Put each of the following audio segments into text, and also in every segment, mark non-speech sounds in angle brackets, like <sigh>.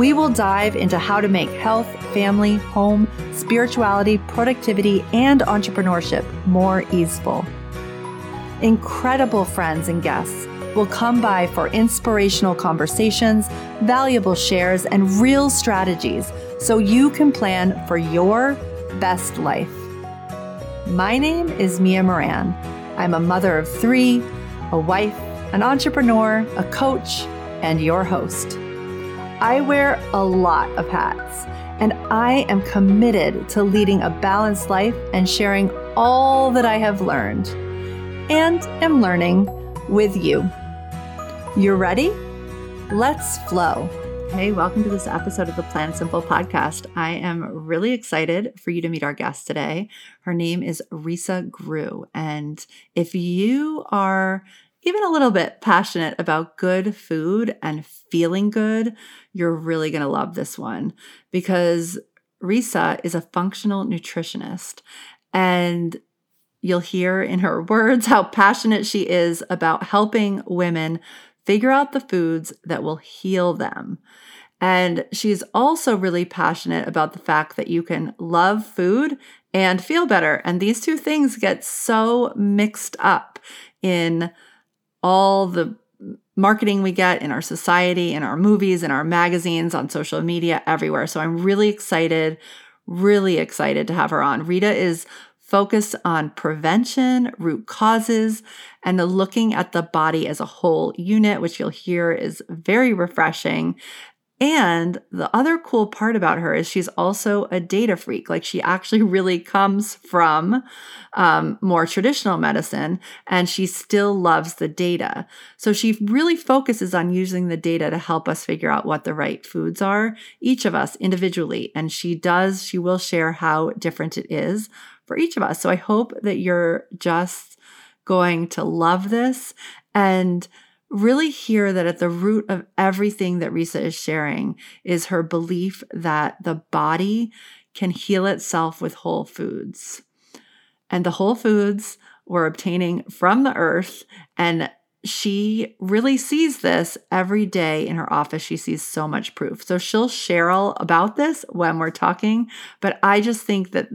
We will dive into how to make health, family, home, spirituality, productivity, and entrepreneurship more easeful. Incredible friends and guests will come by for inspirational conversations, valuable shares, and real strategies so you can plan for your best life. My name is Mia Moran. I'm a mother of three, a wife, an entrepreneur, a coach, and your host. I wear a lot of hats, and I am committed to leading a balanced life and sharing all that I have learned and am learning with you. You're ready? Let's flow. Hey, welcome to this episode of the Plan Simple podcast. I am really excited for you to meet our guest today. Her name is Risa Groux. And if you are even a little bit passionate about good food and feeling good, you're really going to love this one because Risa is a functional nutritionist. And you'll hear in her <laughs> words how passionate she is about helping women figure out the foods that will heal them. And she's also really passionate about the fact that you can love food and feel better. And these two things get so mixed up in all the marketing we get in our society, in our movies, in our magazines, on social media, everywhere. So I'm really excited, really excited to have her on. Rita is focused on prevention, root causes, and the looking at the body as a whole unit, which you'll hear is very refreshing. And the other cool part about her is she's also a data freak. Like she actually <laughs> really comes from um, more traditional medicine and she still loves the data. So she really focuses on using the data to help us figure out what the right foods are, each of us individually. And she does, she will share how different it is for each of us. So I hope that you're just going to love this and really hear that at the root of everything that Risa is sharing is her belief that the body can heal itself with whole foods. And the whole foods we're obtaining from the earth. And she really sees this every day in her office. She sees so much proof. So she'll share all about this when we're talking. But I just think that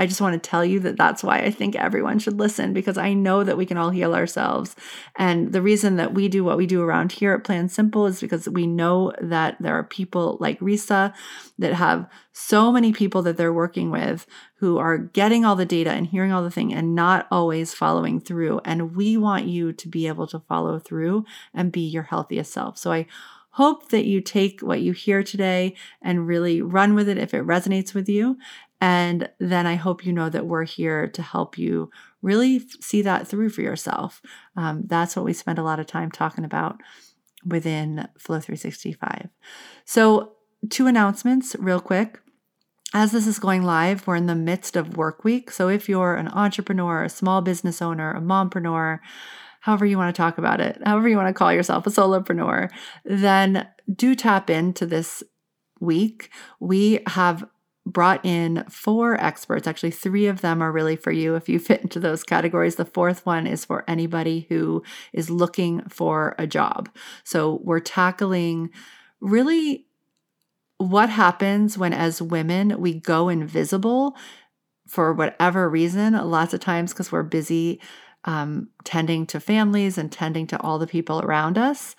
I just want to tell you that that's why I think everyone should listen because I know that we can all heal ourselves. And the reason that we do what we do around here at Plan Simple is because we know that there are people like Risa that have so many people that they're working with who are getting all the data and hearing all the thing and not always following through. And we want you to be able to follow through and be your healthiest self. So I hope that you take what you hear today and really run with it if it resonates with you. And then I hope you know that we're here to help you really see that through for yourself. Um, that's what we spend a lot of time talking about within Flow 365. So, two announcements real quick. As this is going live, we're in the midst of work week. So, if you're an entrepreneur, a small business owner, a mompreneur, however you want to talk about it, however you want to call yourself, a solopreneur, then do tap into this week. We have brought in four experts. Actually, three of them are really for you if you <laughs> fit into those categories. The fourth one is for anybody who is looking for a job. So we're tackling really what happens when, as women, we go invisible for whatever reason. Lots of times because we're busy um, tending to families and tending to all the people around us.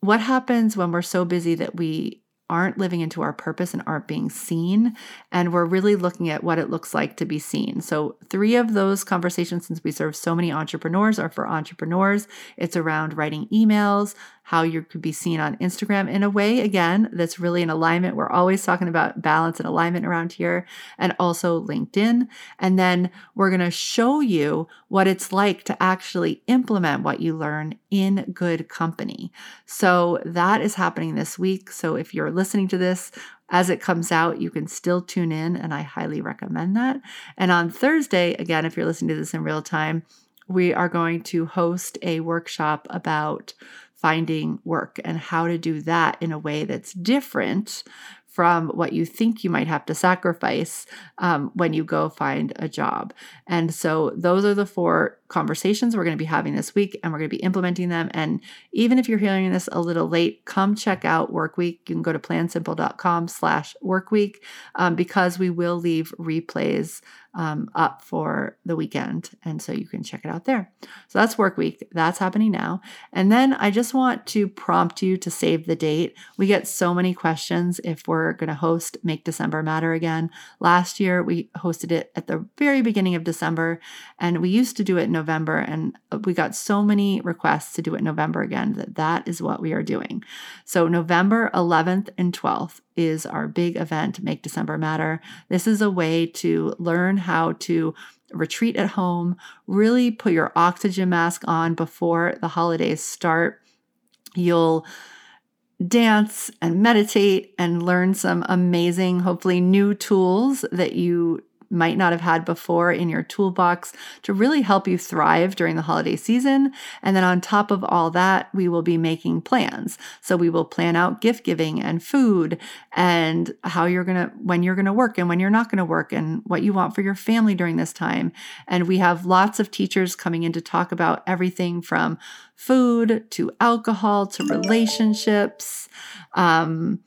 What happens when we're so busy that we aren't living into our purpose and aren't being seen. And we're really looking at what it looks like to be seen. So, three of those conversations, since we serve so many entrepreneurs, are for entrepreneurs. It's around writing emails, how you could be seen on Instagram in a way, again, that's really in alignment. We're always talking about balance and alignment around here, and also LinkedIn. And then we're going to show you what it's like to actually implement what you learn in good company. So that is happening this week. So if you're listening to this, as it comes out, you can still tune in, and I highly recommend that. And on Thursday, again, if you're listening to this in real time, we are going to host a workshop about finding work and how to do that in a way that's different from what you think you might have to sacrifice um, when you go find a job. And so, those are the four conversations we're going to be having this week, and we're going to be implementing them. And even if you're hearing this a little late, come check out Workweek. You can go to plansimple.com/slash workweek um, because we will leave replays um, up for the weekend. And so you can check it out there. So that's work week. That's happening now. And then I just want to prompt you to save the date. We get so many questions if we're going to host Make December Matter again. Last year, we hosted it at the very beginning of December, and we used to do it in November. And uh, we got so many requests to do it in November again that that is what we are doing. So November 11th and 12th is our big event, Make December Matter. This is a way to learn how to retreat at home, really put your oxygen mask on before the holidays start. You'll dance and meditate and learn some amazing, hopefully, new tools that you might not have had before in your toolbox to really help you thrive during the holiday season. And then on top of all that, we will be making plans. So we will plan out gift giving and food and how you're going to, when you're going to work and when you're not going to work and what you want for your family during this time. And we have lots of teachers coming in to talk about everything from food to alcohol to relationships um,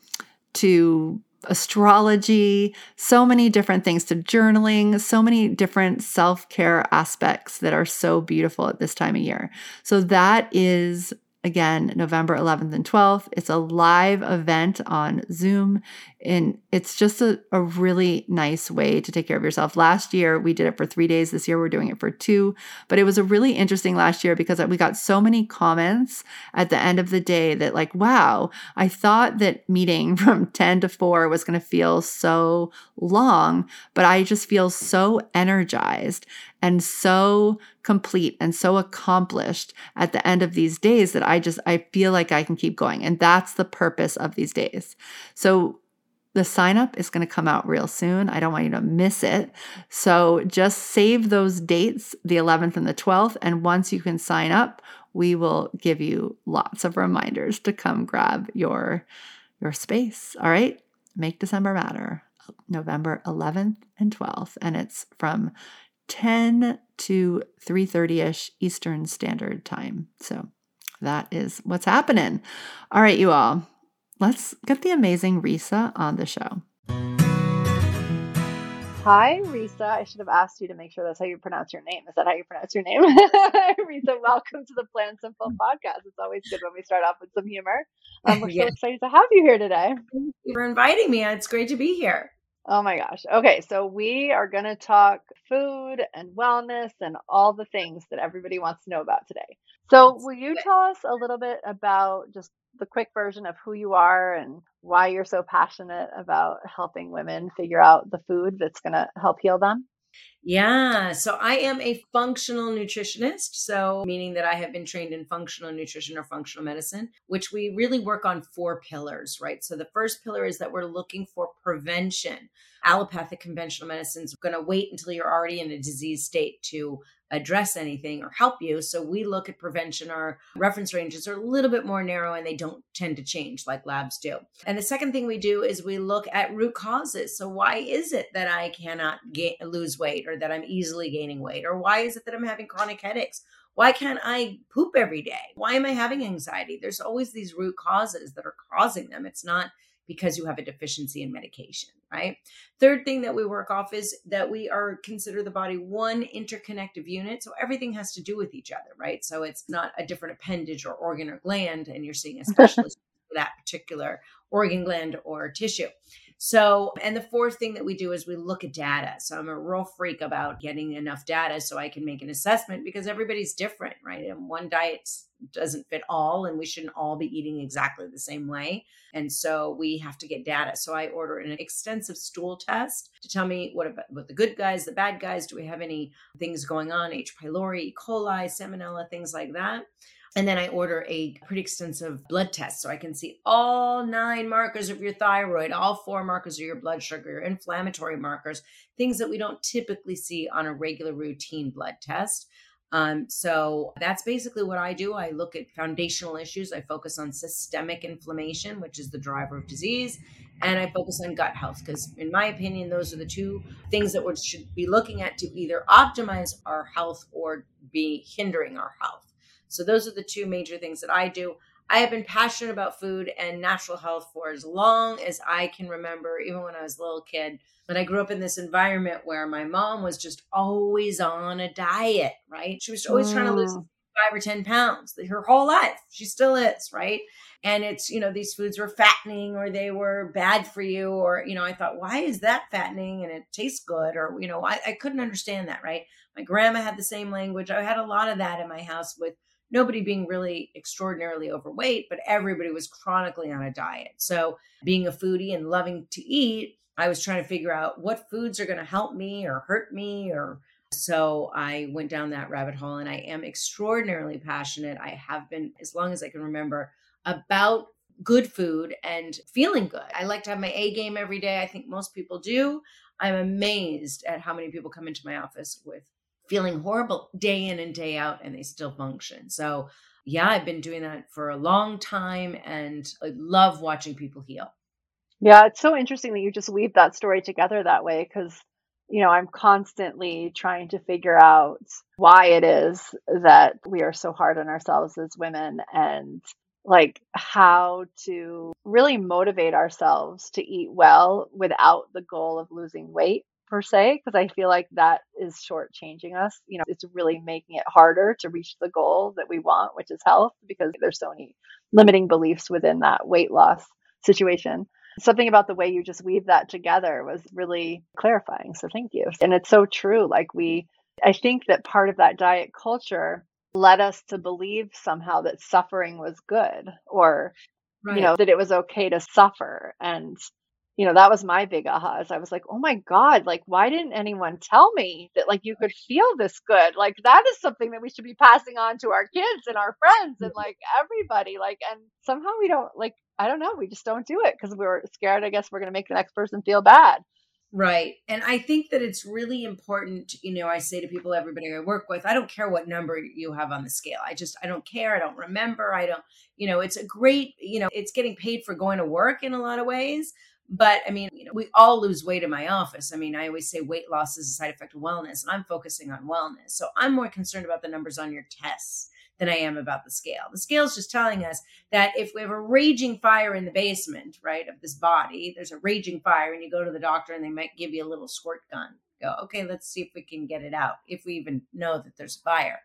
to astrology, so many different things to journaling, so many different self care aspects that are so beautiful at this time of year. So, that is again November 11th and 12th. It's a live event on Zoom and it's just a, a really nice way to take care of yourself. Last year we did it for three days. This year we're doing it for two. But it was a really interesting last year because we got so many comments at the end of the day that like, wow, I thought that meeting <laughs> from 10 to 4 was going to feel so long, but I just feel so energized and so complete and so accomplished at the end of these days that I just I feel like I can keep going and that's the purpose of these days. So the sign up is going to come out real soon. I don't want you to miss it. So just save those dates, the 11th and the 12th. And once you can sign up, we will give you lots of reminders to come grab your, your space. All right. Make December matter. November 11th and 12th. And it's from 10 to 3:30ish Eastern Standard Time. So that is what's happening. All right, you all let's get the amazing Risa on the show. Hi, Risa. I should have asked you to make sure that's how you pronounce your name. Is that how you pronounce your name? <laughs> Risa, welcome to the Plan Simple podcast. It's always good when we start off with some humor. Um, we're so <laughs> excited to have you here today. Thank you for inviting me. It's great to be here. Oh my gosh. Okay, so we are going to talk food and wellness and all the things that everybody wants to know about today. So, will you tell us a little bit about just the quick version of who you are and why you're so passionate about helping women figure out the food that's going to help heal them? Yeah, so I am a functional nutritionist. So, meaning that I have been trained in functional nutrition or functional medicine, which we really work on four pillars, right? So, the first pillar is that we're looking for prevention. Allopathic conventional medicine is going to wait until you're already in a disease state to address anything or help you. So we look at prevention. Our reference ranges are a little bit more narrow and they don't tend to change like labs do. And the second thing we do is we look at root causes. So why is it that I cannot lose weight or that I'm easily gaining weight? Or why is it that I'm having chronic headaches? Why can't I poop every day? Why am I having anxiety? There's always these root causes that are causing them. It's not because you have a deficiency in medication, right? Third thing that we work off is that we are consider the body one interconnective unit. So everything has to do with each other, right? So it's not a different appendage or organ or gland, and you're seeing a <laughs> specialist for that particular organ, gland, or tissue. So, and the fourth thing that we do is we look at data. So, I'm a real freak about getting enough data so I can make an assessment because everybody's different, right? And one diet doesn't fit all, and we shouldn't all be eating exactly the same way. And so we have to get data. So I order an extensive stool test to tell me what about what the good guys, the bad guys. Do we have any things going on? H. pylori, E. coli, salmonella, things like that. And then I order a pretty extensive blood test so I can see all nine markers of your thyroid, all four markers of your blood sugar, your inflammatory markers, things that we don't typically see on a regular routine blood test. Um, so that's basically what I do. I look at foundational issues. I focus on systemic inflammation, which is the driver of disease, and I focus on gut health because, in my opinion, those are the two things that we should be looking at to either optimize our health or be hindering our health. So those are the two major things that I do. I have been passionate about food and natural health for as long as I can remember, even when I was a little kid. But I grew up in this environment where my mom was just always on a diet, right? She was always mm. trying to lose mm. five or 10 pounds her whole life. She still is, right? And it's, you know, these foods were fattening or they were bad for you. Or, you know, I thought, why is that fattening and it tastes good? Or, you know, I, I couldn't understand that, right? My grandma had the same language. I had a lot of that in my house with nobody being really extraordinarily overweight, but everybody was chronically on a diet. So, being a foodie and loving to eat, I was trying to figure out what foods are going to help me or hurt me or so I went down that rabbit hole and I am extraordinarily passionate. I have been as long as I can remember about good food and feeling good. I like to have my A game every day. I think most people do. I'm amazed at how many people come into my office with feeling horrible day in and day out and they still function. So, yeah, I've been doing that for a long time and I love watching people heal. Yeah, it's so interesting that you just weave that story together that way because, you know, I'm constantly trying to figure out why it is that we are so hard on ourselves as women and like how to really motivate ourselves to eat well without the goal of losing weight per se, because I feel like that is shortchanging us. You know, it's really making it harder to reach the goal that we want, which is health, because there's so many limiting beliefs within that weight loss situation. Something about the way you just weave that together was really clarifying. So thank you. And it's so true. Like we, I think that part of that diet culture led us to believe somehow that suffering was good or, right. you know, that it was okay to suffer. And you know, that was my big aha. Is I was like, oh my God, like, why didn't anyone tell me that like you could feel this good? Like, that is something that we should be passing on to our kids and our friends and mm-hmm. like everybody. Like, and somehow we don't, like, I don't know, we just don't do it because we're scared, I guess, we're going to make the next person feel bad. Right. And I think that it's really important, you know, I say to people, everybody I work with, I don't care what number you have on the scale. I just, I don't care. I don't remember. I don't, you know, it's a great, you know, it's getting paid for going to work in a lot of ways. But I mean, you know, we all lose weight in my office. I mean, I always say weight loss is a side effect of wellness, and I'm focusing on wellness. So I'm more concerned about the numbers on your tests than I am about the scale. The scale is just telling us that if we have a raging fire in the basement, right, of this body, there's a raging fire, and you go to the doctor and they might give you a little squirt gun. Go, okay, let's see if we can get it out, if we even know that there's a fire.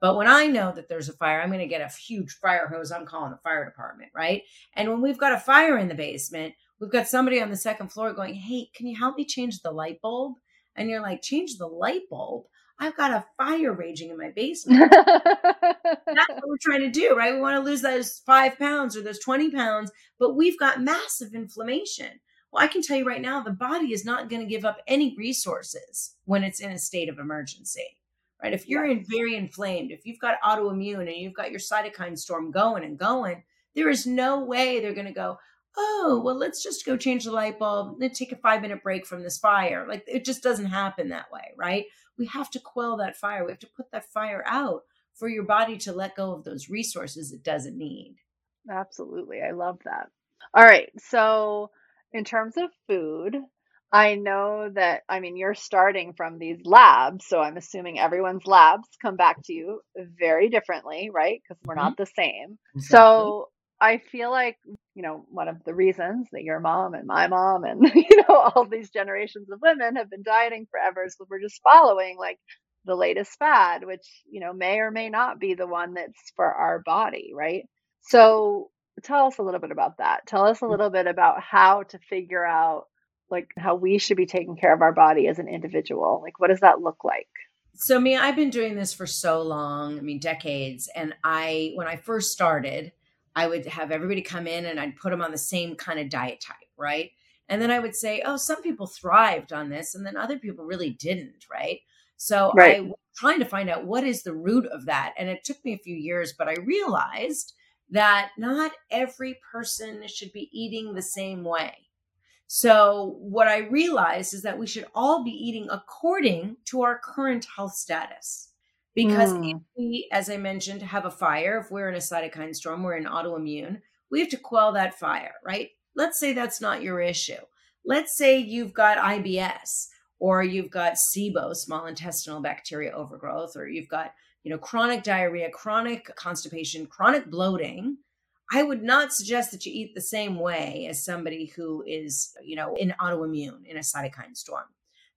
But when I know that there's a fire, I'm going to get a huge fire hose. I'm calling the fire department, right? And when we've got a fire in the basement, we've got somebody on the second floor going, Hey, can you help me change the light bulb? And you're like, Change the light bulb? I've got a fire raging in my <laughs> basement. That's what we're trying to do, right? We want to lose those five pounds or those 20 pounds, but we've got massive inflammation. Well, I can tell you right now, the body is not going to give up any resources when it's in a state of emergency, right? If you're in very inflamed, if you've got autoimmune and you've got your cytokine storm going and going, there is no way they're going to go, oh, well, let's just go change the light bulb and take a five minute break from this fire. Like it just doesn't happen that way, right? We have to quell that fire. We have to put that fire out for your body to let go of those resources it doesn't need. Absolutely. I love that. All right. So, in terms of food, I know that, I mean, you're starting from these labs. So, I'm assuming everyone's labs come back to you very differently, right? Because we're not mm-hmm. the same. Exactly. So, I feel like, you know, one of the reasons that your mom and my mom and, <laughs> you know, all these generations of women have been dieting forever is we're just following like the latest fad, which, you know, may or may not be the one that's for our body, right? So tell us a little bit about that. Tell us a mm. little bit about how to figure out like how we should be taking care of our body as an individual. Like, what does that look like? So, me, I've been doing this for so long, I mean, decades. And I, when I first started, I would have everybody come in and I'd put them on the same kind of diet type, right? And then I would say, oh, some people thrived on this and then other people really didn't, right? So right. I was trying to find out what is the root of that. And it took me a few years, but I realized that not every person should be eating the same way. So, what I realized is that we should all be eating according to our current health status. Because mm. if we, as I mentioned, have a fire, if we're in a cytokine storm, we're in autoimmune, we have to quell that fire, right? Let's say that's not your issue. Let's say you've got IBS or you've got SIBO, small intestinal bacteria overgrowth, or you've got, you know, chronic diarrhea, chronic constipation, chronic bloating. I would not suggest that you eat the same way as somebody who is, you know, in autoimmune in a cytokine storm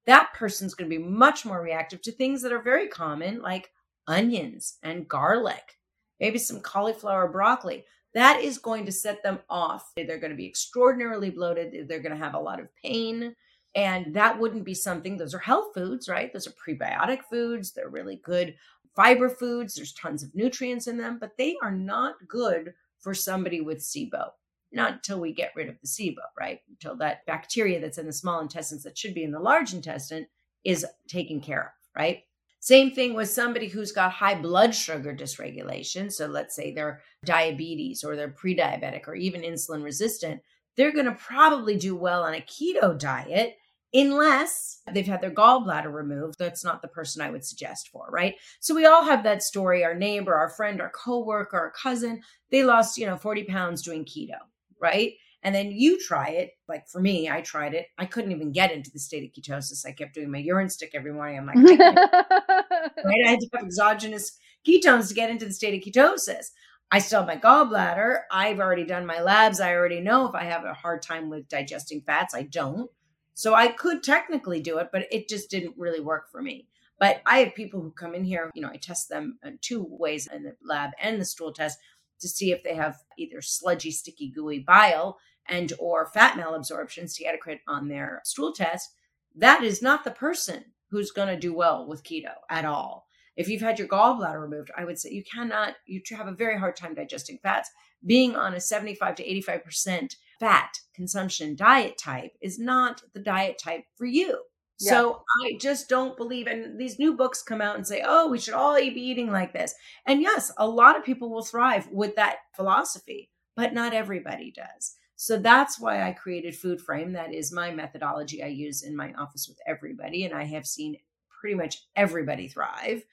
that person's going to be much more reactive to things that are very common, like onions and garlic, maybe some cauliflower broccoli. That is going to set them off. They're going to be extraordinarily bloated. They're going to have a lot of pain. And that wouldn't be something, those are health foods, right? Those are prebiotic foods. They're really good fiber foods. There's tons of nutrients in them, but they are not good for somebody with SIBO not until we get rid of the SIBO, right? Until that bacteria that's in the small intestines that should be in the large intestine is taken care of, right? Same thing with somebody who's got high blood sugar dysregulation. So let's say they're diabetes or they're pre diabetic or even insulin resistant. They're going to probably do well on a keto diet unless they've had their gallbladder removed. That's not the person I would suggest for, right? So we all have that story our neighbor, our friend, our coworker, our cousin, they lost, you know, 40 pounds doing keto right? And then you try it. Like for me, I tried it. I couldn't even get into the state of ketosis. I kept doing my urine stick every morning. I'm like, I <laughs> right? I had to have exogenous ketones to get into the state of ketosis. I still have my gallbladder. I've already done my labs. I already know if I have a hard time with digesting fats. I don't. So I could technically do it, but it just didn't really work for me. But I have people who come in here, you know, I test them in two ways in the lab and the stool test to see if they have either sludgy, sticky, gooey bile and or fat malabsorption, steatocrit on their stool test, that is not the person who's going to do well with keto at all. If you've had your gallbladder removed, I would say you cannot, you have a very hard time digesting fats. Being on a 75 to 85% fat consumption diet type is not the diet type for you. So I just don't believe, and these new books come out and say, oh, we should all be eating like this. And yes, a lot of people will thrive with that philosophy, but not everybody does. So that's why I created Food Frame. That is my methodology I use in my office with everybody. And I have seen pretty much everybody thrive.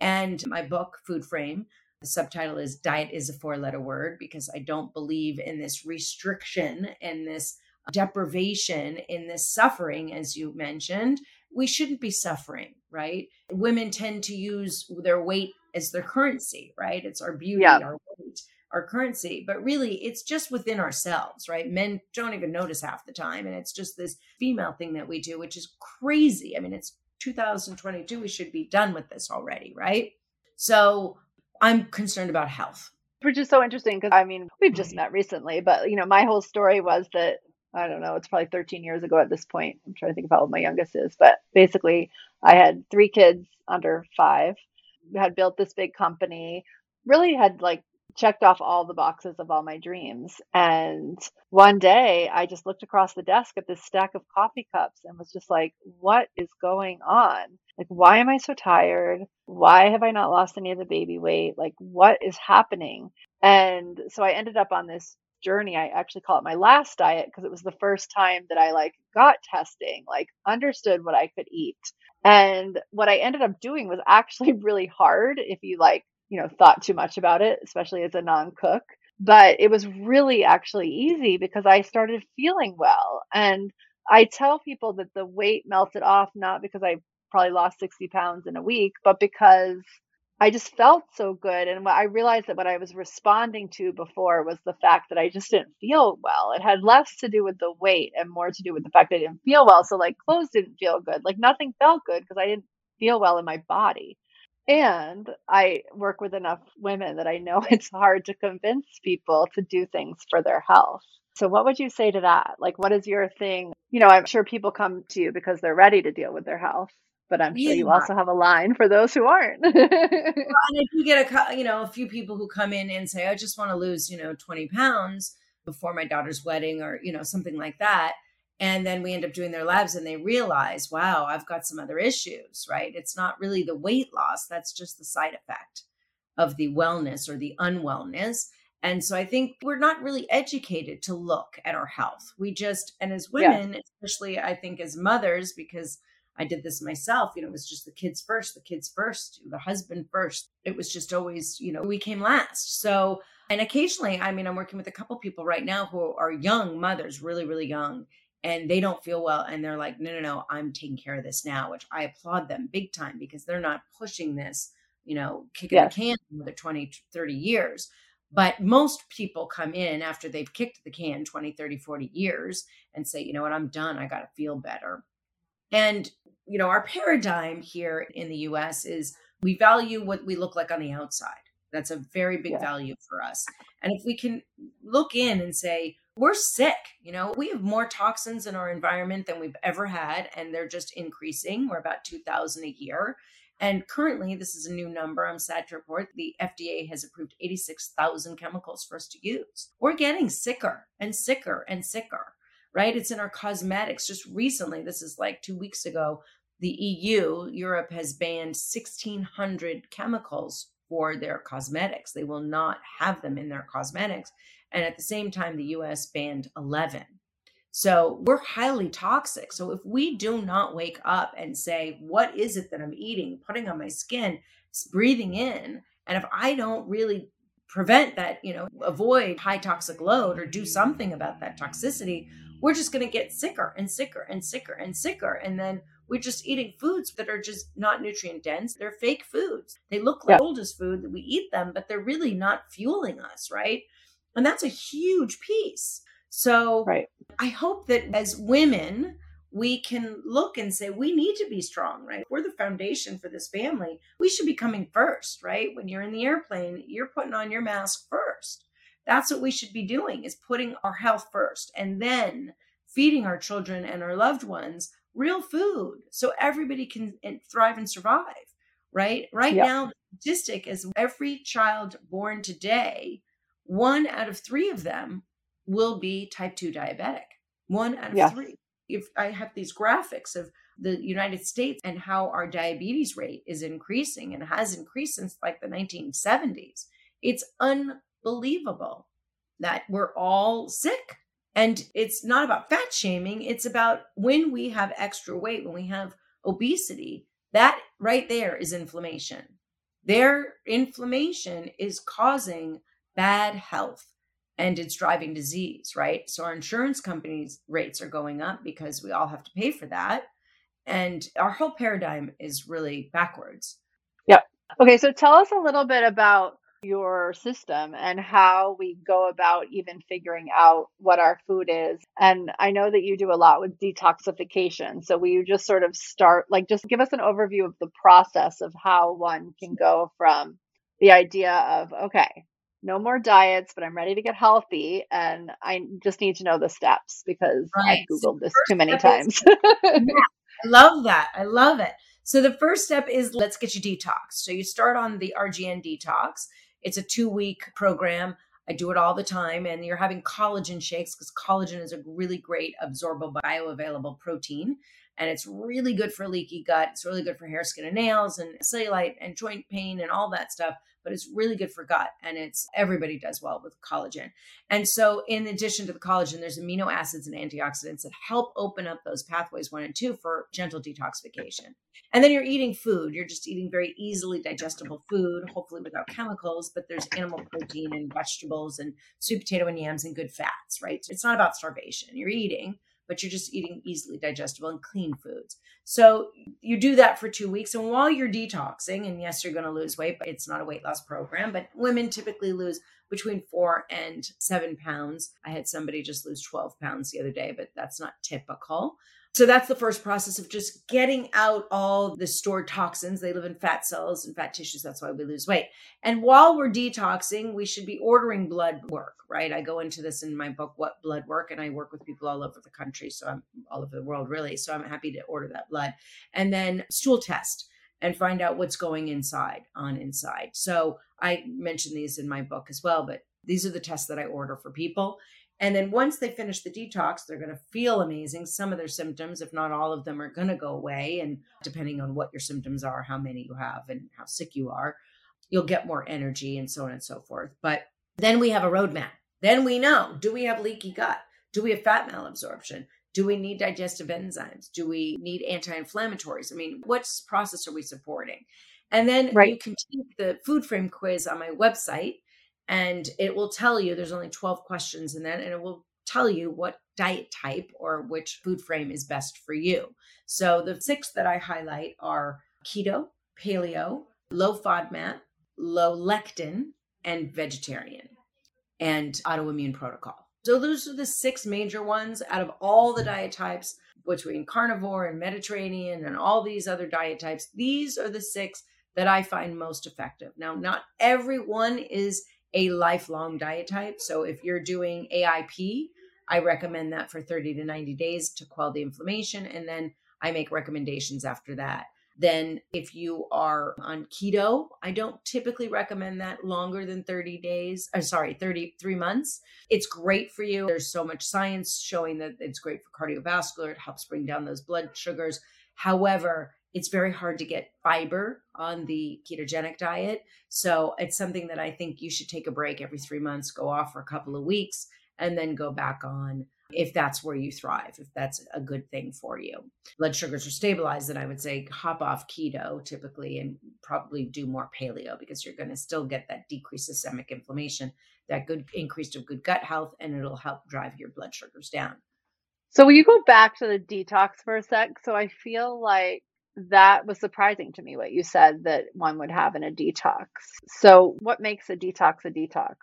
And my book, Food Frame, the subtitle is Diet is a Four Letter Word because I don't believe in this restriction and this deprivation, in this suffering, as you mentioned, we shouldn't be suffering, right? Women tend to use their weight as their currency, right? It's our beauty, yeah. our weight, our currency. But really, it's just within ourselves, right? Men don't even notice half the time. And it's just this female thing that we do, which is crazy. I mean, it's 2022. We should be done with this already, right? So I'm concerned about health which is so interesting because I mean, we've just mm-hmm. met recently, but you know, my whole story was that I don't know, it's probably 13 years ago at this point. I'm trying to think of how old my youngest is, but basically, I had three kids under five, had built this big company, really had like checked off all the boxes of all my dreams. And one day I just looked across the desk at this stack of coffee cups and was just like, what is going on? Like, why am I so tired? Why have I not lost any of the baby weight? Like, what is happening? And so I ended up on this journey i actually call it my last diet because it was the first time that i like got testing like understood what i could eat. And what i ended up doing was actually <laughs> really hard if you like you know thought too much about it especially as a non-cook. But it was really actually easy because i started feeling well. And i tell people that the weight melted off not because i probably lost 60 pounds in a week but because I just felt so good. And I realized that what I was responding to before was the fact that I just didn't feel well. It had less to do with the weight and more to do with the fact that I didn't feel well. So, like, clothes didn't feel good. Like, nothing felt good because I didn't feel well in my body. And I work with enough women that I know <laughs> it's hard to convince people to do things for their health. So, what would you say to that? Like, what is your thing? You know, I'm sure people come to you because they're ready to deal with their health but I'm sure you also have a line for those who aren't. <laughs> well, and if you get a you know a few people who come in and say, I just want to lose you know 20 pounds before my daughter's wedding or you know something like that, And then we end up doing their labs and they realize, wow, I've got some other issues, right? It's not really the weight loss, that's just the side effect of the wellness or the unwellness. And so I think we're not really educated to look at our health. We just, and as women, yeah. especially I think as mothers, because I did this myself, you know, it was just the kids first, the kids first, the husband first. It was just always, you know, we came last. So, and occasionally, I mean, I'm working with a couple people right now who are young mothers, really, really young, and they don't feel well. And they're like, no, no, no, I'm taking care of this now, which I applaud them big time because they're not pushing this, you know, kicking yes. the can for another 20, 30 years. But most people come in after they've kicked the can 20, 30, 40 years and say, you know what, I'm done. I got to feel better. And, you know, our paradigm here in the US is we value what we look like on the outside. That's a very big yeah. value for us. And if we can look in and say, we're sick, you know, we have more toxins in our environment than we've ever had, and they're just increasing. We're about 2,000 a year. And currently, this is a new number. I'm sad to report the FDA has approved 86,000 chemicals for us to use. We're getting sicker and sicker and sicker, right? It's in our cosmetics. Just recently, this is like two weeks ago, the EU, Europe has banned 1,600 chemicals for their cosmetics. They will not have them in their cosmetics. And at the same time, the US banned 11. So we're highly toxic. So if we do not wake up and say, what is it that I'm eating, putting on my skin, breathing in, and if I don't really prevent that, you know, avoid high toxic load or do something about that toxicity, we're just going to get sicker and sicker and sicker and sicker. And then we're just eating foods that are just not nutrient dense. They're fake foods. They look like yeah. oldest food that we eat them, but they're really not fueling us, right? And that's a huge piece. So right. I hope that as women, we can look and say, we need to be strong, right? We're the foundation for this family. We should be coming first, right? When you're in the airplane, you're putting on your mask first. That's what we should be doing is putting our health first and then feeding our children and our loved ones real food so everybody can eh, thrive and survive, right? Right yep. now, the statistic is every child born today, one out of three of them will be type 2 diabetic. One out of yes. three. If I have these graphics of the United States and how our diabetes rate is increasing and has increased since like the 1970s, it's unbelievable that we're all sick. And it's not about fat shaming, it's about when we have extra weight, when we have obesity, that right there is inflammation. Their inflammation is causing bad health and it's driving disease, right? So our insurance companies' rates are going up because we all have to pay for that. And our whole paradigm is really backwards. Yep. Okay, so tell us a little bit about your system and how we go about even figuring out what our food is. And I know that you do a lot with detoxification. So will you just sort of start like just give us an overview of the process of how one can go from the idea of okay, no more diets, but I'm ready to get healthy. And I just need to know the steps because right. I've Googled so this too many times. Is, <laughs> yeah, I love that. I love it. So the first step is let's get you detox. So you start on the RGN detox. It's a two week program. I do it all the time. And you're having collagen shakes because collagen is a really great absorbable, bioavailable protein. And it's really good for leaky gut. It's really good for hair, skin, and nails, and cellulite and joint pain and all that stuff but it's really good for gut and it's everybody does well with collagen. And so in addition to the collagen, there's amino acids and antioxidants that help open up those pathways one and two for gentle detoxification. And then you're eating food. You're just eating very easily digestible food, hopefully without chemicals, but there's animal protein and vegetables and sweet potato and yams and good fats, right? So it's not about starvation. You're eating but you're just eating easily digestible and clean foods. So you do that for two weeks. And while you're detoxing, and yes, you're going to lose weight, but it's not a weight loss program, but women typically lose between four and seven pounds. I had somebody just lose 12 pounds the other day, but that's not typical. So that's the first process of just getting out all the stored toxins. They live in fat cells and fat tissues. That's why we lose weight. And while we're detoxing, we should be ordering blood work, right? I go into this in my book, What Blood Work, and I work with people all over the country. So I'm all over the world, really. So I'm happy to order that blood. And then stool test and find out what's going inside on inside. So I mentioned these in my book as well, but These are the tests that I order for people. And then once they finish the detox, they're going to feel amazing. Some of their symptoms, if not all of them, are going to go away. And depending on what your symptoms are, how many you have, and how sick you are, you'll get more energy and so on and so forth. But then we have a roadmap. Then we know do we have leaky gut? Do we have fat malabsorption? Do we need digestive enzymes? Do we need anti inflammatories? I mean, what process are we supporting? And then right. you can take the food frame quiz on my website and it will tell you there's only 12 questions in that and it will tell you what diet type or which food frame is best for you. So the six that I highlight are keto, paleo, low FODMAP, low lectin, and vegetarian, and autoimmune protocol. So those are the six major ones out of all the diet types between carnivore and Mediterranean and all these other diet types. These are the six that I find most effective. Now, not everyone is a lifelong diet type. So if you're doing AIP, I recommend that for 30 to 90 days to quell the inflammation. And then I make recommendations after that. Then, if you are on keto, I don't typically recommend that longer than 30 days. Or uh, sorry, 33 months. It's great for you. There's so much science showing that it's great for cardiovascular. It helps bring down those blood sugars. However, it's very hard to get fiber on the ketogenic diet. So it's something that I think you should take a break every three months, go off for a couple of weeks, and then go back on if that's where you thrive, if that's a good thing for you. Blood sugars are stabilized, then I would say hop off keto typically and probably do more paleo because you're going to still get that decreased systemic inflammation, that good increase of good gut health, and it'll help drive your blood sugars down. So, will you go back to the detox for a sec? So, I feel like that was surprising to me what you said that one would have in a detox. So, what makes a detox a detox?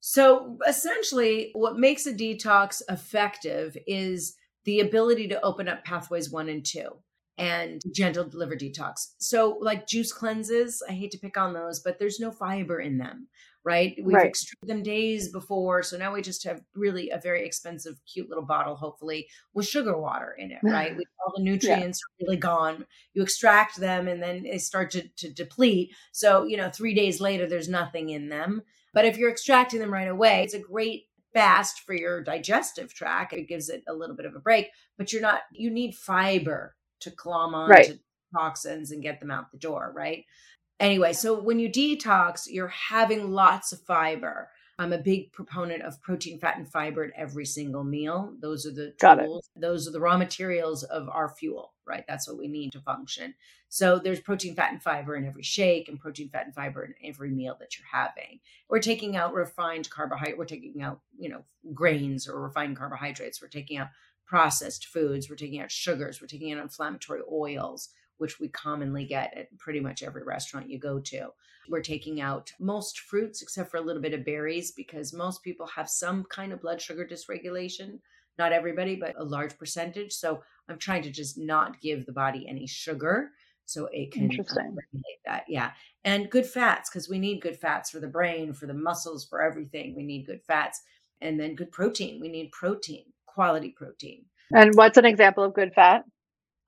So, essentially, what makes a detox effective is the ability to open up pathways one and two and gentle liver detox. So, like juice cleanses, I hate to pick on those, but there's no fiber in them right? We've right. extruded them days before. So now we just have really a very expensive, cute little bottle, hopefully, with sugar water in it, right? <sighs> we, all the nutrients yeah. are really gone. You extract them and then they start to, to deplete. So, you know, three days later, there's nothing in them. But if you're extracting them right away, it's a great fast for your digestive tract. It gives it a little bit of a break, but you're not, you need fiber to clom on right. to toxins and get them out the door, right? Anyway, so when you detox, you're having lots of fiber. I'm a big proponent of protein, fat, and fiber at every single meal. Those are the tools. Those are the raw materials of our fuel, right? That's what we need to function. So there's protein, fat, and fiber in every shake, and protein, fat, and fiber in every meal that you're having. We're taking out refined carbohydrate. We're taking out, you know, grains or refined carbohydrates. We're taking out processed foods. We're taking out sugars. We're taking out inflammatory oils which we commonly get at pretty much every restaurant you go to. We're taking out most fruits except for a little bit of berries because most people have some kind of blood sugar dysregulation. Not everybody, but a large percentage. So I'm trying to just not give the body any sugar so it can uh, regulate that. Yeah. And good fats because we need good fats for the brain, for the muscles, for everything. We need good fats. And then good protein. We need protein, quality protein. And what's an example of good fat?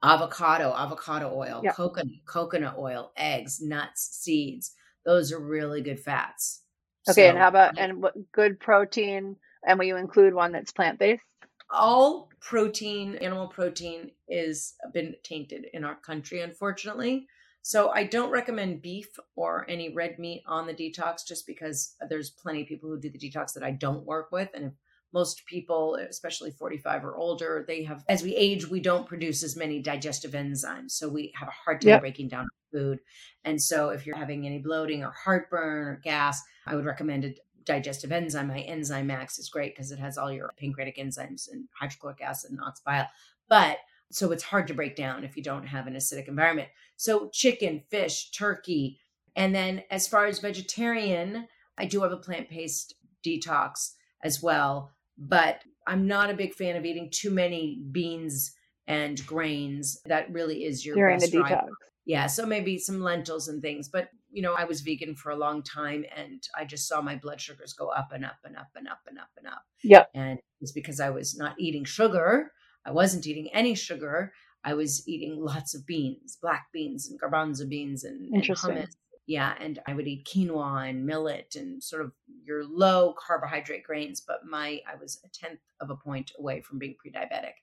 Avocado, avocado oil, yep. coconut, coconut oil, eggs, nuts, seeds. Those are really good fats. Okay, so, and how about and what good protein? And will you include one that's plant based? All protein, animal protein, is been tainted in our country, unfortunately. So I don't recommend beef or any red meat on the detox, just because there's plenty of people who do the detox that I don't work with, and if most people, especially 45 or older, they have, as we age, we don't produce as many digestive enzymes. So we have a hard time yep. breaking down food. And so if you're having any bloating or heartburn or gas, I would recommend a digestive enzyme. My Enzyme Max is great because it has all your pancreatic enzymes and hydrochloric acid and ox bile. But so it's hard to break down if you don't have an acidic environment. So chicken, fish, turkey. And then as far as vegetarian, I do have a plant based detox as well but I'm not a big fan of eating too many beans and grains. That really is your during the driver. Yeah, so maybe some lentils and things. But you know, I was vegan for a long time, and I just saw my blood sugars go up and up and up and up and up and up. Yeah, and it's because I was not eating sugar. I wasn't eating any sugar. I was eating lots of beans, black beans and garbanzo beans and, and hummus Yeah, and I would eat quinoa and millet and sort of your low carbohydrate grains. But my I was a tenth of a point away from being pre-diabetic,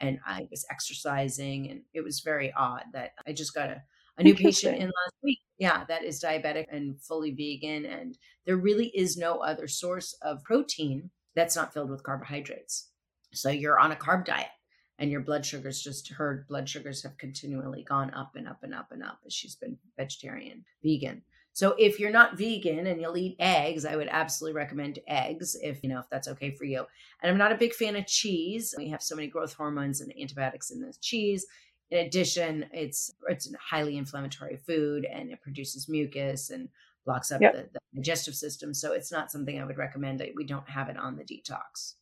and I was exercising, and it was very odd that I just got a a new patient in last week. Yeah, that is diabetic and fully vegan, and there really is no other source of protein that's not filled with carbohydrates. So you're on a carb diet and your blood sugars just her blood sugars have continually gone up and up and up and up as she's been vegetarian vegan. So if you're not vegan and you'll eat eggs i would absolutely recommend eggs if you know if that's okay for you. And i'm not a big fan of cheese. We have so many growth hormones and antibiotics in this cheese. In addition it's it's a highly inflammatory food and it produces mucus and blocks up yep. the, the digestive system. So it's not something i would recommend. We don't have it on the detox.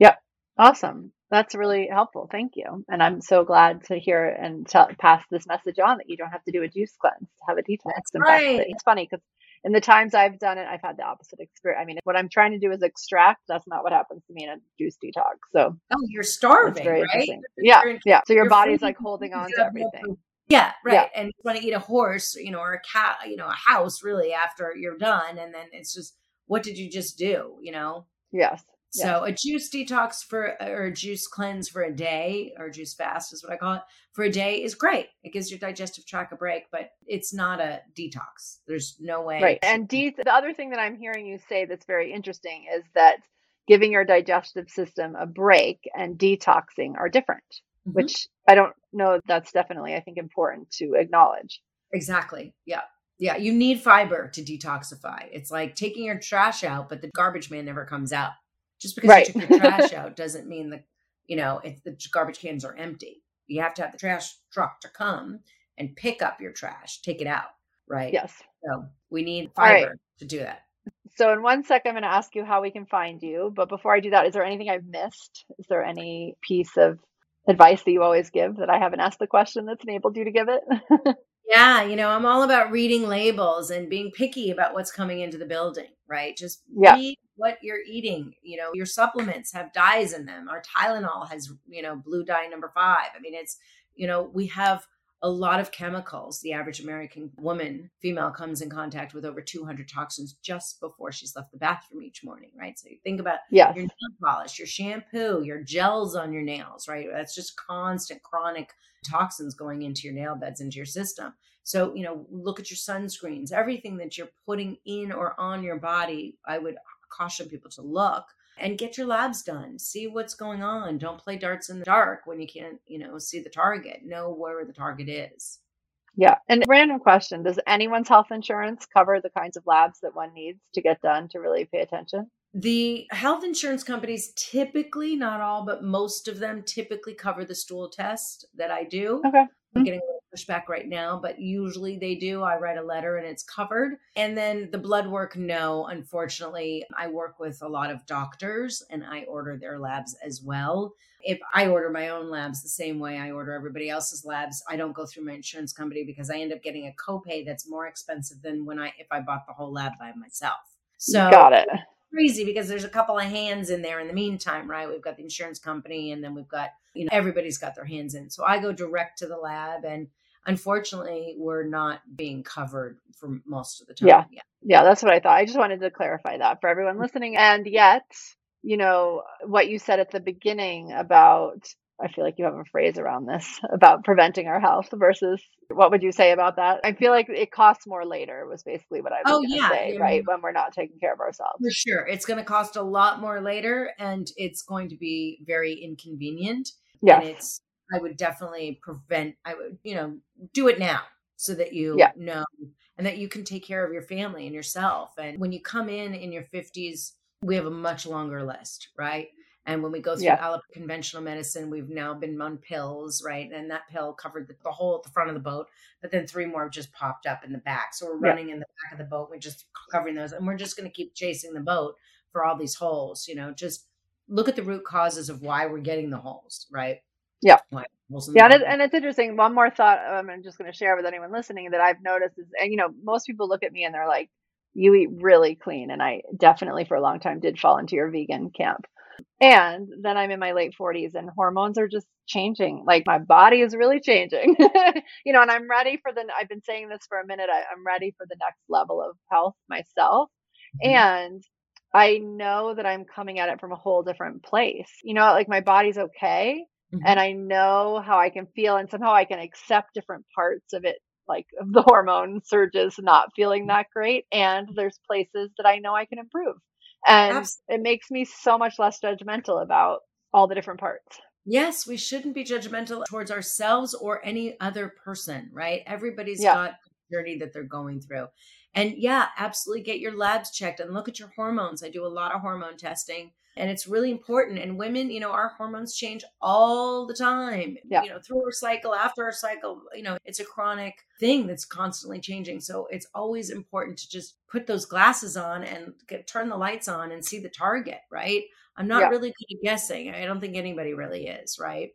Yep Awesome. That's really helpful. Thank you. And I'm so glad to hear and pass this message on that you don't have to do a juice cleanse to have a detox. That's right. Fact, it's funny because in the times I've done it, I've had the opposite experience. I mean, what I'm trying to do is extract. That's not what happens to me in a juice detox. So, oh, you're starving, right? Yeah, yeah. So your body's like holding on to everything. Yeah, right. Yeah. And you want to eat a horse, you know, or a cat, you know, a house really after you're done. And then it's just, what did you just do? You know? Yes. So a juice detox for or a juice cleanse for a day or juice fast is what I call it for a day is great. It gives your digestive tract a break, but it's not a detox. There's no way. Right. And de- the other thing that I'm hearing you say that's very interesting is that giving your digestive system a break and detoxing are different, mm-hmm. which I don't know that's definitely I think important to acknowledge. Exactly. Yeah. Yeah, you need fiber to detoxify. It's like taking your trash out, but the garbage man never comes out. Just because right. you took your trash <laughs> out doesn't mean that, you know, if the garbage cans are empty. You have to have the trash truck to come and pick up your trash, take it out, right? Yes. So we need fiber right. to do that. So in one sec, I'm going to ask you how we can find you. But before I do that, is there anything I've missed? Is there any piece of advice that you always give that I haven't asked the question that's enabled you to give it? <laughs> Yeah, you know, I'm all about reading labels and being picky about what's coming into the building, right? Just yeah. read what you're eating. You know, your supplements have dyes in them. Our Tylenol has, you know, blue dye number five. I mean, it's, you know, we have a lot of chemicals. The average American woman, female, comes in contact with over 200 toxins just before she's left the bathroom each morning, right? So you think about yes. your nail polish, your shampoo, your gels on your nails, right? That's just constant chronic toxins going into your nail beds, into your system. So, you know, look at your sunscreens, everything that you're putting in or on your body. I would caution people to look and get your labs done. See what's going on. Don't play darts in the dark when you can't, you know, see the target. Know where the target is. Yeah. And random question Does anyone's health insurance cover the kinds of labs that one needs to get done to really pay attention? The health insurance companies typically, not all, but most of them typically cover the stool test that I do. Okay. I'm mm-hmm. getting a little pushback right now, but usually they do. I write a letter and it's covered. And then the blood work, no, unfortunately, I work with a lot of doctors and I order their labs as well. If I order my own labs the same way I order everybody else's labs, I don't go through my insurance company because I end up getting a copay that's more expensive than when I if I bought the whole lab by myself. So got it crazy because there's a couple of hands in there in the meantime, right? We've got the insurance company and then we've got, you know, everybody's got their hands in. So I go direct to the lab and unfortunately we're not being covered for most of the time. Yeah. Yeah. Yeah. That's what I thought. I just wanted to clarify that for everyone mm-hmm. listening. And yet, you know, what you said at the beginning about I feel like you have a phrase around this <laughs> about preventing our health versus what would you say about that? I feel like it costs more later was basically what I was oh, yeah. say, right? When we're not taking care of ourselves. For sure. It's going to cost a lot more later and it's going to be very inconvenient. Yeah. it's I would definitely prevent I would, you know, do it now so that you yeah. know and that you can take care of your family and yourself. And when you come in in your 50s, we have a much longer list, right? And when we go through yeah. conventional medicine, we've now been on pills, right? And that pill covered the, the, hole at the front of the boat, but then three more just popped up in the back. So we're running yeah. in the back of the boat. We're just covering those, and we're just going to keep chasing the boat for all these holes. You know, just look at the root causes of why we're getting the holes, right? Yeah. Yeah, and, it, and, it's interesting. One more thought um, I'm just going to share with anyone listening that I've noticed is, and you know, most people look at me and they're like, "You eat really clean," and I definitely for a long time did fall into your vegan camp And then I'm in my late 40s and hormones are just changing. Like my body is really changing, <laughs> you know, and I'm ready for the, I've been saying this for a minute. I, am ready for the next level of health myself. Mm-hmm. And I know that I'm coming at it from a whole different place. You know, like my body's okay. Mm-hmm. And I know how I can feel, and somehow I can accept different parts of it, like of the <laughs> hormone surges not feeling that great. And there's places that I know I can improve. And Absolutely. it makes me so much less judgmental about all the different parts. Yes, we shouldn't be judgmental towards ourselves or any other person, right? Everybody's yeah. got journey that they're going through. And yeah, absolutely get your labs checked and look at your hormones. I do a lot of hormone testing and it's really important. And women, you know, our hormones change all the time, yeah. you know, through our cycle, after our cycle, you know, it's a chronic thing that's constantly changing. So it's always important to just put those glasses on and get, turn the lights on and see the target, right? I'm not yeah. really good at guessing. I don't think anybody really is, right?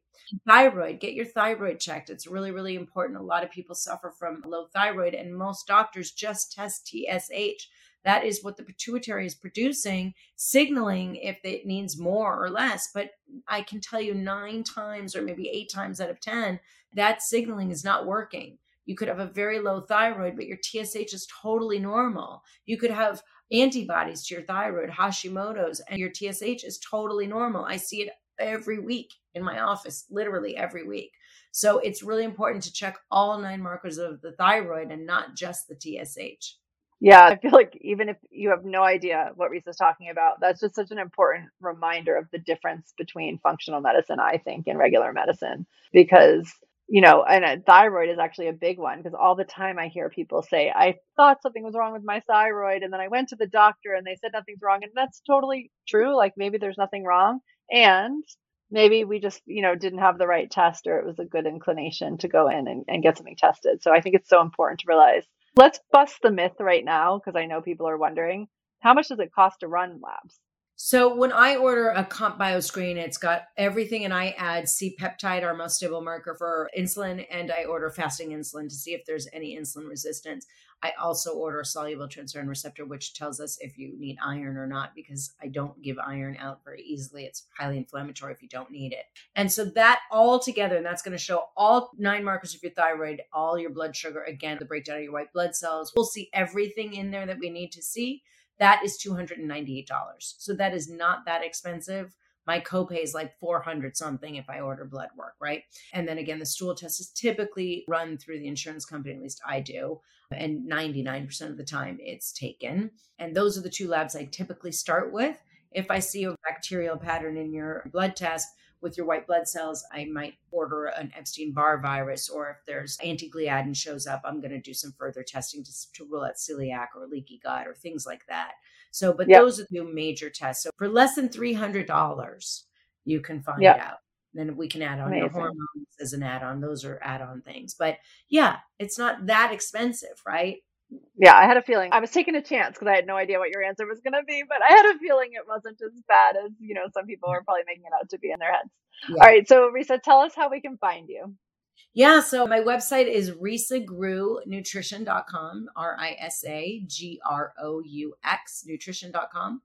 Thyroid, get your thyroid checked. It's really, really important. A lot of people suffer from low thyroid, and most doctors just test TSH. That is what the pituitary is producing, signaling if it needs more or less. But I can tell you nine times or maybe eight times out of 10, that signaling is not working. You could have a very low thyroid, but your TSH is totally normal. You could have antibodies to your thyroid, Hashimoto's, and your TSH is totally normal. I see it every week in my office, literally every week. So it's really important to check all nine markers of the thyroid and not just the TSH. Yeah, I feel like even if you have no idea what Risa's talking about, that's just such an important reminder of the difference between functional medicine, I think, and regular medicine. Because, you know, and a thyroid is actually a big one because all the time I hear people say, I thought something was wrong with my thyroid. And then I went to the doctor and they said nothing's wrong. And that's totally true. Like maybe there's nothing wrong. And maybe we just, you know, didn't have the right test or it was a good inclination to go in and, and get something tested. So I think it's so important to realize Let's bust the myth right now because I know people are wondering how much does it cost to run labs? So when I order a comp bio screen, it's got everything, and I add C peptide, our most stable marker for insulin, and I order fasting insulin to see if there's any insulin resistance. I also order soluble transferrin receptor, which tells us if you need iron or not, because I don't give iron out very easily. It's highly inflammatory if you don't need it. And so that all together, and that's going to show all nine markers of your thyroid, all your blood sugar, again, the breakdown of your white blood cells. We'll see everything in there that we need to see that is $298. So that is not that expensive. My copay is like 400 something if I order blood work, right? And then again, the stool test is typically run through the insurance company, at least I do. And 99% of the time it's taken. And those are the two labs I typically start with. If I see a bacterial pattern in your blood test, with your white blood cells, I might order an Epstein Barr virus, or if there's anti-gliadin shows up, I'm going to do some further testing to, to rule out celiac or leaky gut or things like that. So, but yep. those are the major tests. So for less than $300, you can find yep. out. Then we can add on Amazing. the hormones as an add on. Those are add on things. But yeah, it's not that expensive, right? Yeah, I had a feeling. I was taking a chance because I had no idea what your answer was going to be, but I had a feeling it wasn't as bad as, you know, some people were probably making it out to be in their heads. Yeah. All right. So, Risa, tell us how we can find you. Yeah, so my website is risagrouxnutrition.com, R I S A G R O U X nutrition.com.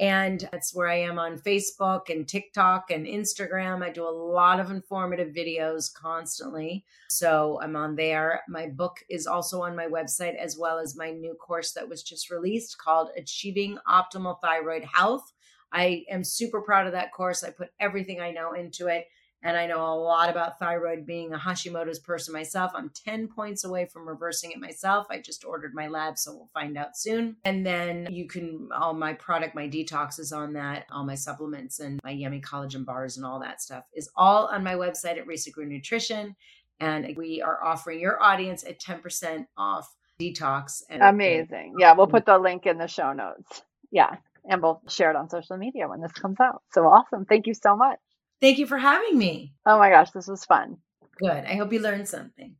And that's where I am on Facebook and TikTok and Instagram. I do a lot of informative videos constantly. So I'm on there. My book is also on my website, as well as my new course that was just released called Achieving Optimal Thyroid Health. I am super proud of that course. I put everything I know into it. And I know a lot about thyroid being a Hashimoto's person myself. I'm 10 points away from reversing it myself. I just ordered my lab, so we'll find out soon. And then you can, all my product, my detox is on that, all my supplements and my yummy collagen bars and all that stuff is all on my website at Risa Nutrition. And we are offering your audience a 10% off detox. And- Amazing. Yeah, we'll put the link in the show notes. Yeah. And we'll share it on social media when this comes out. So awesome. Thank you so much. Thank you for having me. Oh my gosh, this was fun. Good. I hope you learned something.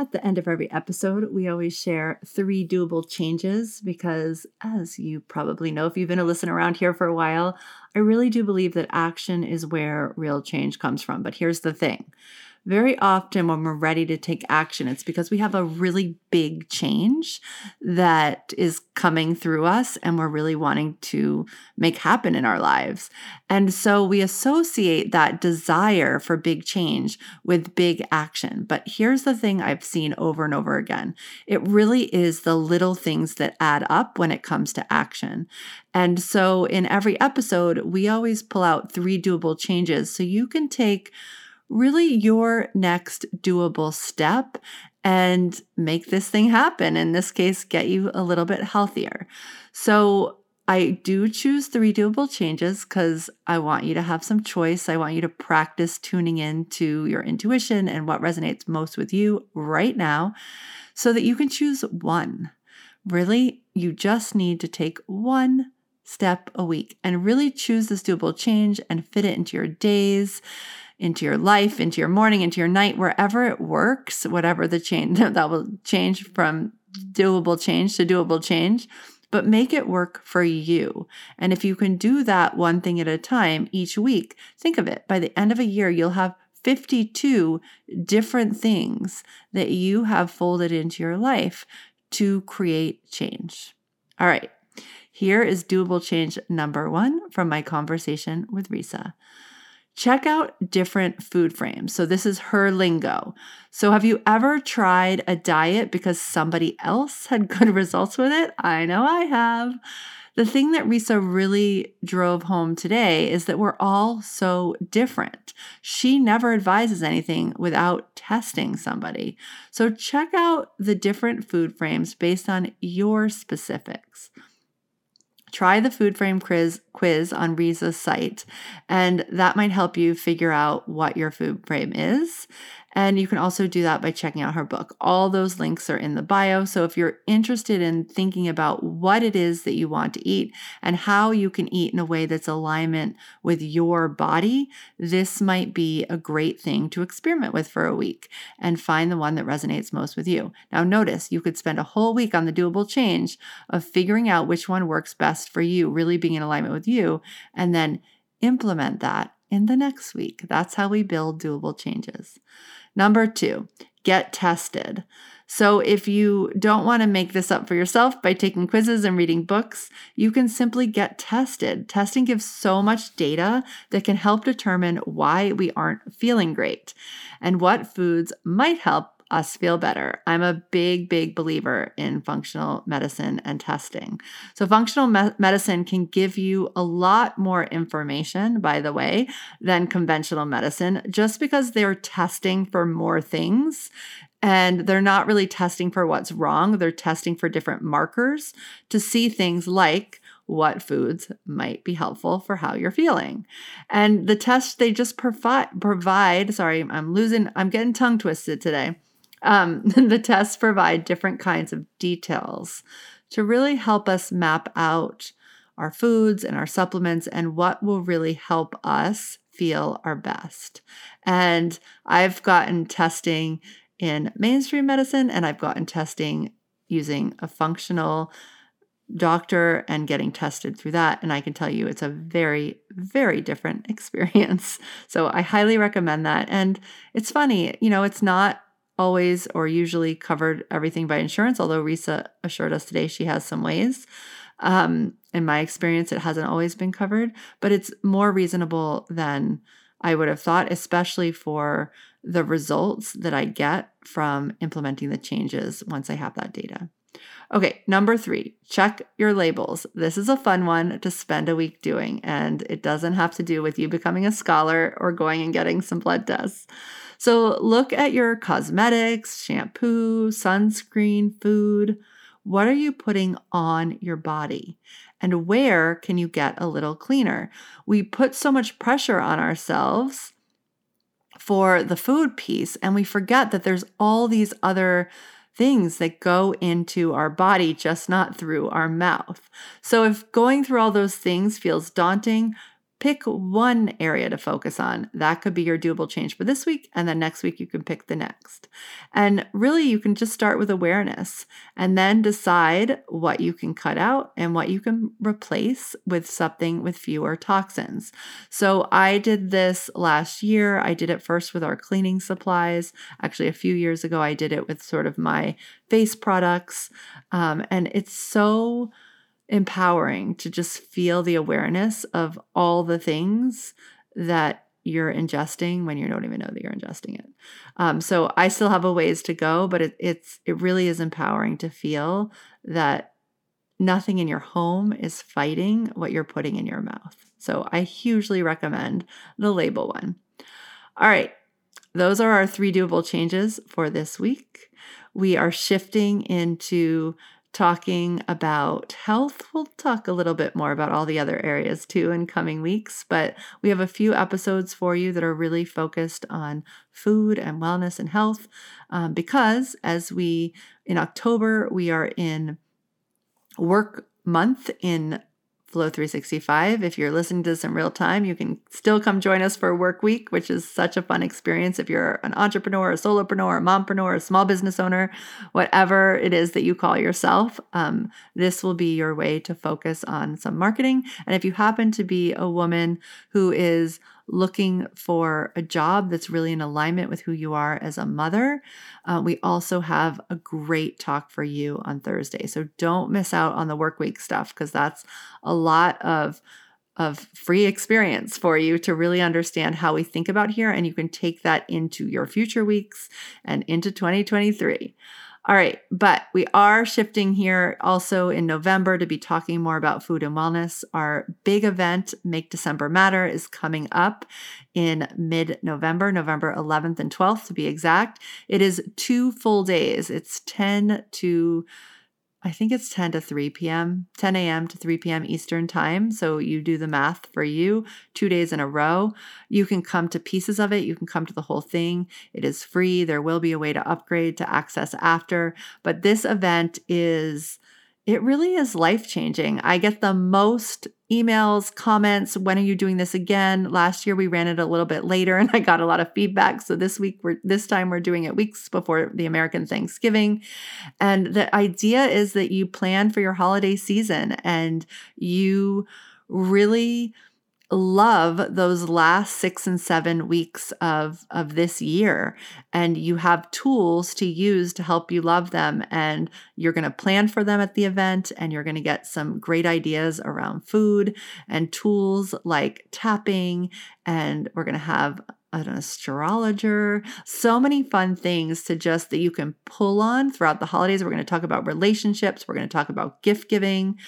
At the end of every episode, we always share three doable changes because, as you probably know if you've been a listener around here for a while, I really do believe that action is where real change comes from. But here's the thing very often when we're ready to take action, it's because we have a really big change that is coming through us and we're really wanting to make happen in our lives. And so we associate that desire for big change with big action. But here's the thing I've seen over and over again it really is the little things that add up when it comes to action. And so in every episode, we always pull out three doable changes so you can take really your next doable step and make this thing happen. In this case, get you a little bit healthier. So I do choose three doable changes because I want you to have some choice. I want you to practice tuning in to your intuition and what resonates most with you right now so that you can choose one. Really, you just need to take one step a week and really choose this doable change and fit it into your days into your life, into your morning, into your night, wherever it works, whatever the change <laughs> that will change from doable change to doable change, but make it work for you. And if you can do that one thing at a time each week, think of it by the end of a year, you'll have 52 different things that you have folded into your life to create change. All right, here is doable change number one from my conversation with Risa check out different food frames. So, this is her lingo. So, have you ever tried a diet because somebody else had <laughs> good results with it? I know I have. The thing that Risa really drove home today is that we're all so different. She never advises anything without testing somebody. So, check out the different food frames based on your specifics. Try the food frame quiz, quiz on Risa's site, and that might help you figure out what your food frame is. And you can also do that by checking out her book. All those links are in the bio. So if you're interested in thinking about what it is that you want to eat and how you can eat in a way that's alignment with your body, this might be a great thing to experiment with for a week and find the one that resonates most with you. Now, notice you could spend a whole week on the doable change of figuring out which one works best for you, really being in alignment with you, and then implement that in the next week. That's how we build doable changes. Number two, get tested. So, if you don't want to make this up for yourself by taking quizzes and reading books, you can simply get tested. Testing gives so much data that can help determine why we aren't feeling great and what foods might help us feel better. I'm a big, big believer in functional medicine and testing. So, functional me- medicine can give you a lot more information, by the way, than conventional medicine, just because they're testing for more things. And they're not really testing for what's wrong. They're testing for different markers to see things like what foods might be helpful for how you're feeling. And the tests they just provide provide, sorry, I'm losing I'm getting tongue twisted today um, <laughs> the tests provide different kinds of details to really help us map out our foods and our supplements and what will really help us feel our best. And I've gotten testing in mainstream medicine and I've gotten testing using a functional doctor and getting tested through that. And I can tell you it's a very, very different <laughs> experience. So I highly recommend that. And it's funny, you know, it's not always or usually covered everything by insurance, although Risa assured us today she has some ways. Um, in my experience, it hasn't always been covered, but it's more reasonable than I would have thought, especially for the results that I get from implementing the changes once I have that data. Okay, number three, check your labels. This is a fun one to spend a week doing, and it doesn't have to do with you becoming a scholar or going and getting some blood tests. So look at your cosmetics, shampoo, sunscreen, food. What are you putting on your body? And where can you get a little cleaner? We put so much pressure on ourselves for the food piece, and we forget that there's all these other things that go into our body, just not through our mouth. So, if going through all those things feels daunting, pick one area to focus on. That could be your doable change for this week. And then next week, you can pick the next. And really, you can just start with awareness and then decide what you can cut out and what you can replace with something with fewer toxins. So I did this last year. I did it first with our cleaning supplies. Actually, a few years ago, I did it with sort of my face products. Um, and it's so empowering to just feel the awareness of all the things that you're ingesting when you don't even know that you're ingesting it. Um, so I still have a ways to go, but it, it's it really is empowering to feel that nothing in your home is fighting what you're putting in your mouth. So I hugely recommend the label one. All right, those are our three doable changes for this week. We are shifting into talking about health. We'll talk a little bit more about all the other areas too in coming weeks, but we have a few episodes for you that are really focused on food and wellness and health um, because as we in October, we are in work month in Flow 365. If you're listening to this in real time, you can still come join us for Work Week, which is such a fun experience. If you're an entrepreneur, a solopreneur, a mompreneur, a small business owner, whatever it is that you call yourself, um, this will be your way to focus on some marketing. And if you happen to be a woman who is looking for a job that's really in alignment with who you are as a mother, uh, we also have a great talk for you on Thursday. So don't miss out on the work week stuff because that's a lot of of free experience for you to really understand how we think about here and you can take that into your future weeks and into 2023. All right, but we are shifting here also in November to be talking more about food and wellness. Our big event, Make December Matter, is coming up in mid November, November 11th and 12th to be exact. It is two full days, it's 10 to I think it's 10 to 3 p.m., 10 a.m. to 3 p.m. Eastern time. So you do the math for you two days in a row. You can come to pieces of it, you can come to the whole thing. It is free. There will be a way to upgrade to access after. But this event is it really is life changing. I get the most emails, comments. When are you doing this again? Last year we ran it a little bit later <laughs> and I got a lot of feedback. So this week we're this time we're doing it weeks before the American Thanksgiving. And the idea is that you plan for your holiday season and you really love those last six and seven weeks of of this year. And you have tools to use to help you love them. And you're going to plan for them at the event and you're going to get some great ideas around food and tools like tapping. And we're going to have an astrologer, so many fun things to just that you can pull on throughout the holidays. We're going to talk about relationships, we're going to talk about gift giving.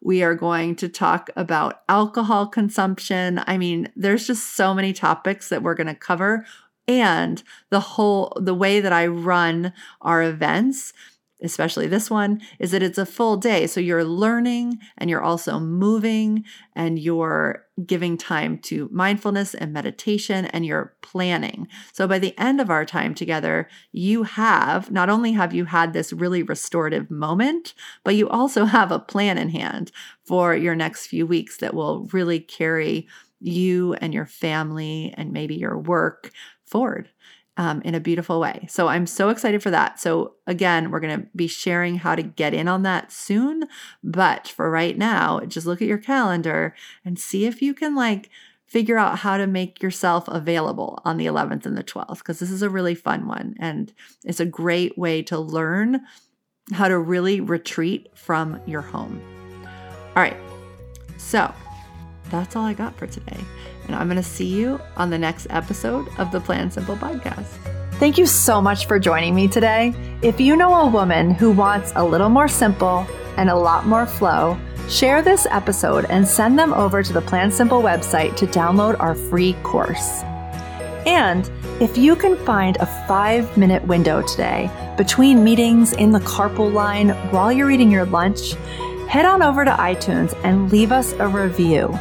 We are going to talk about alcohol consumption. I mean, there's just so many topics that we're going to cover and the whole the way that I run our events especially this one, is that it's a full day. So you're learning and you're also moving and you're giving time to mindfulness and meditation and you're planning. So by the end of our time together, you have not only have you had this really restorative moment, but you also <laughs> have a plan in hand for your next few weeks that will really carry you and your family and maybe your work forward um, in a beautiful way. So I'm so excited for that. So again, we're going to be sharing how to get in on that soon. But for right now, just look at your calendar and see if you can like figure out how to make yourself available on the 11th and the 12th because this is a really fun one and it's a great way to learn how to really retreat from your home. All right. So, that's all I got for today. And I'm going to see you on the next episode of the Plan Simple podcast. Thank you so much for joining me today. If you know a woman who wants a little more simple and a lot more flow, share this episode and send them over to the Plan Simple website to download our free course. And if you can find a five minute window today between meetings in the carpool line while you're eating your lunch, head on over to iTunes and leave us a review.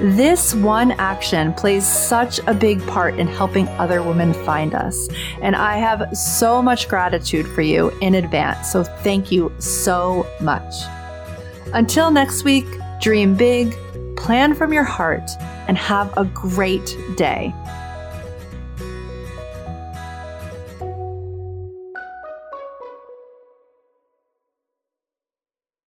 This one action plays such a big part in helping other women find us. And I have so much gratitude for you in advance. So thank you so much. Until next week, dream big, plan from your heart, and have a great day.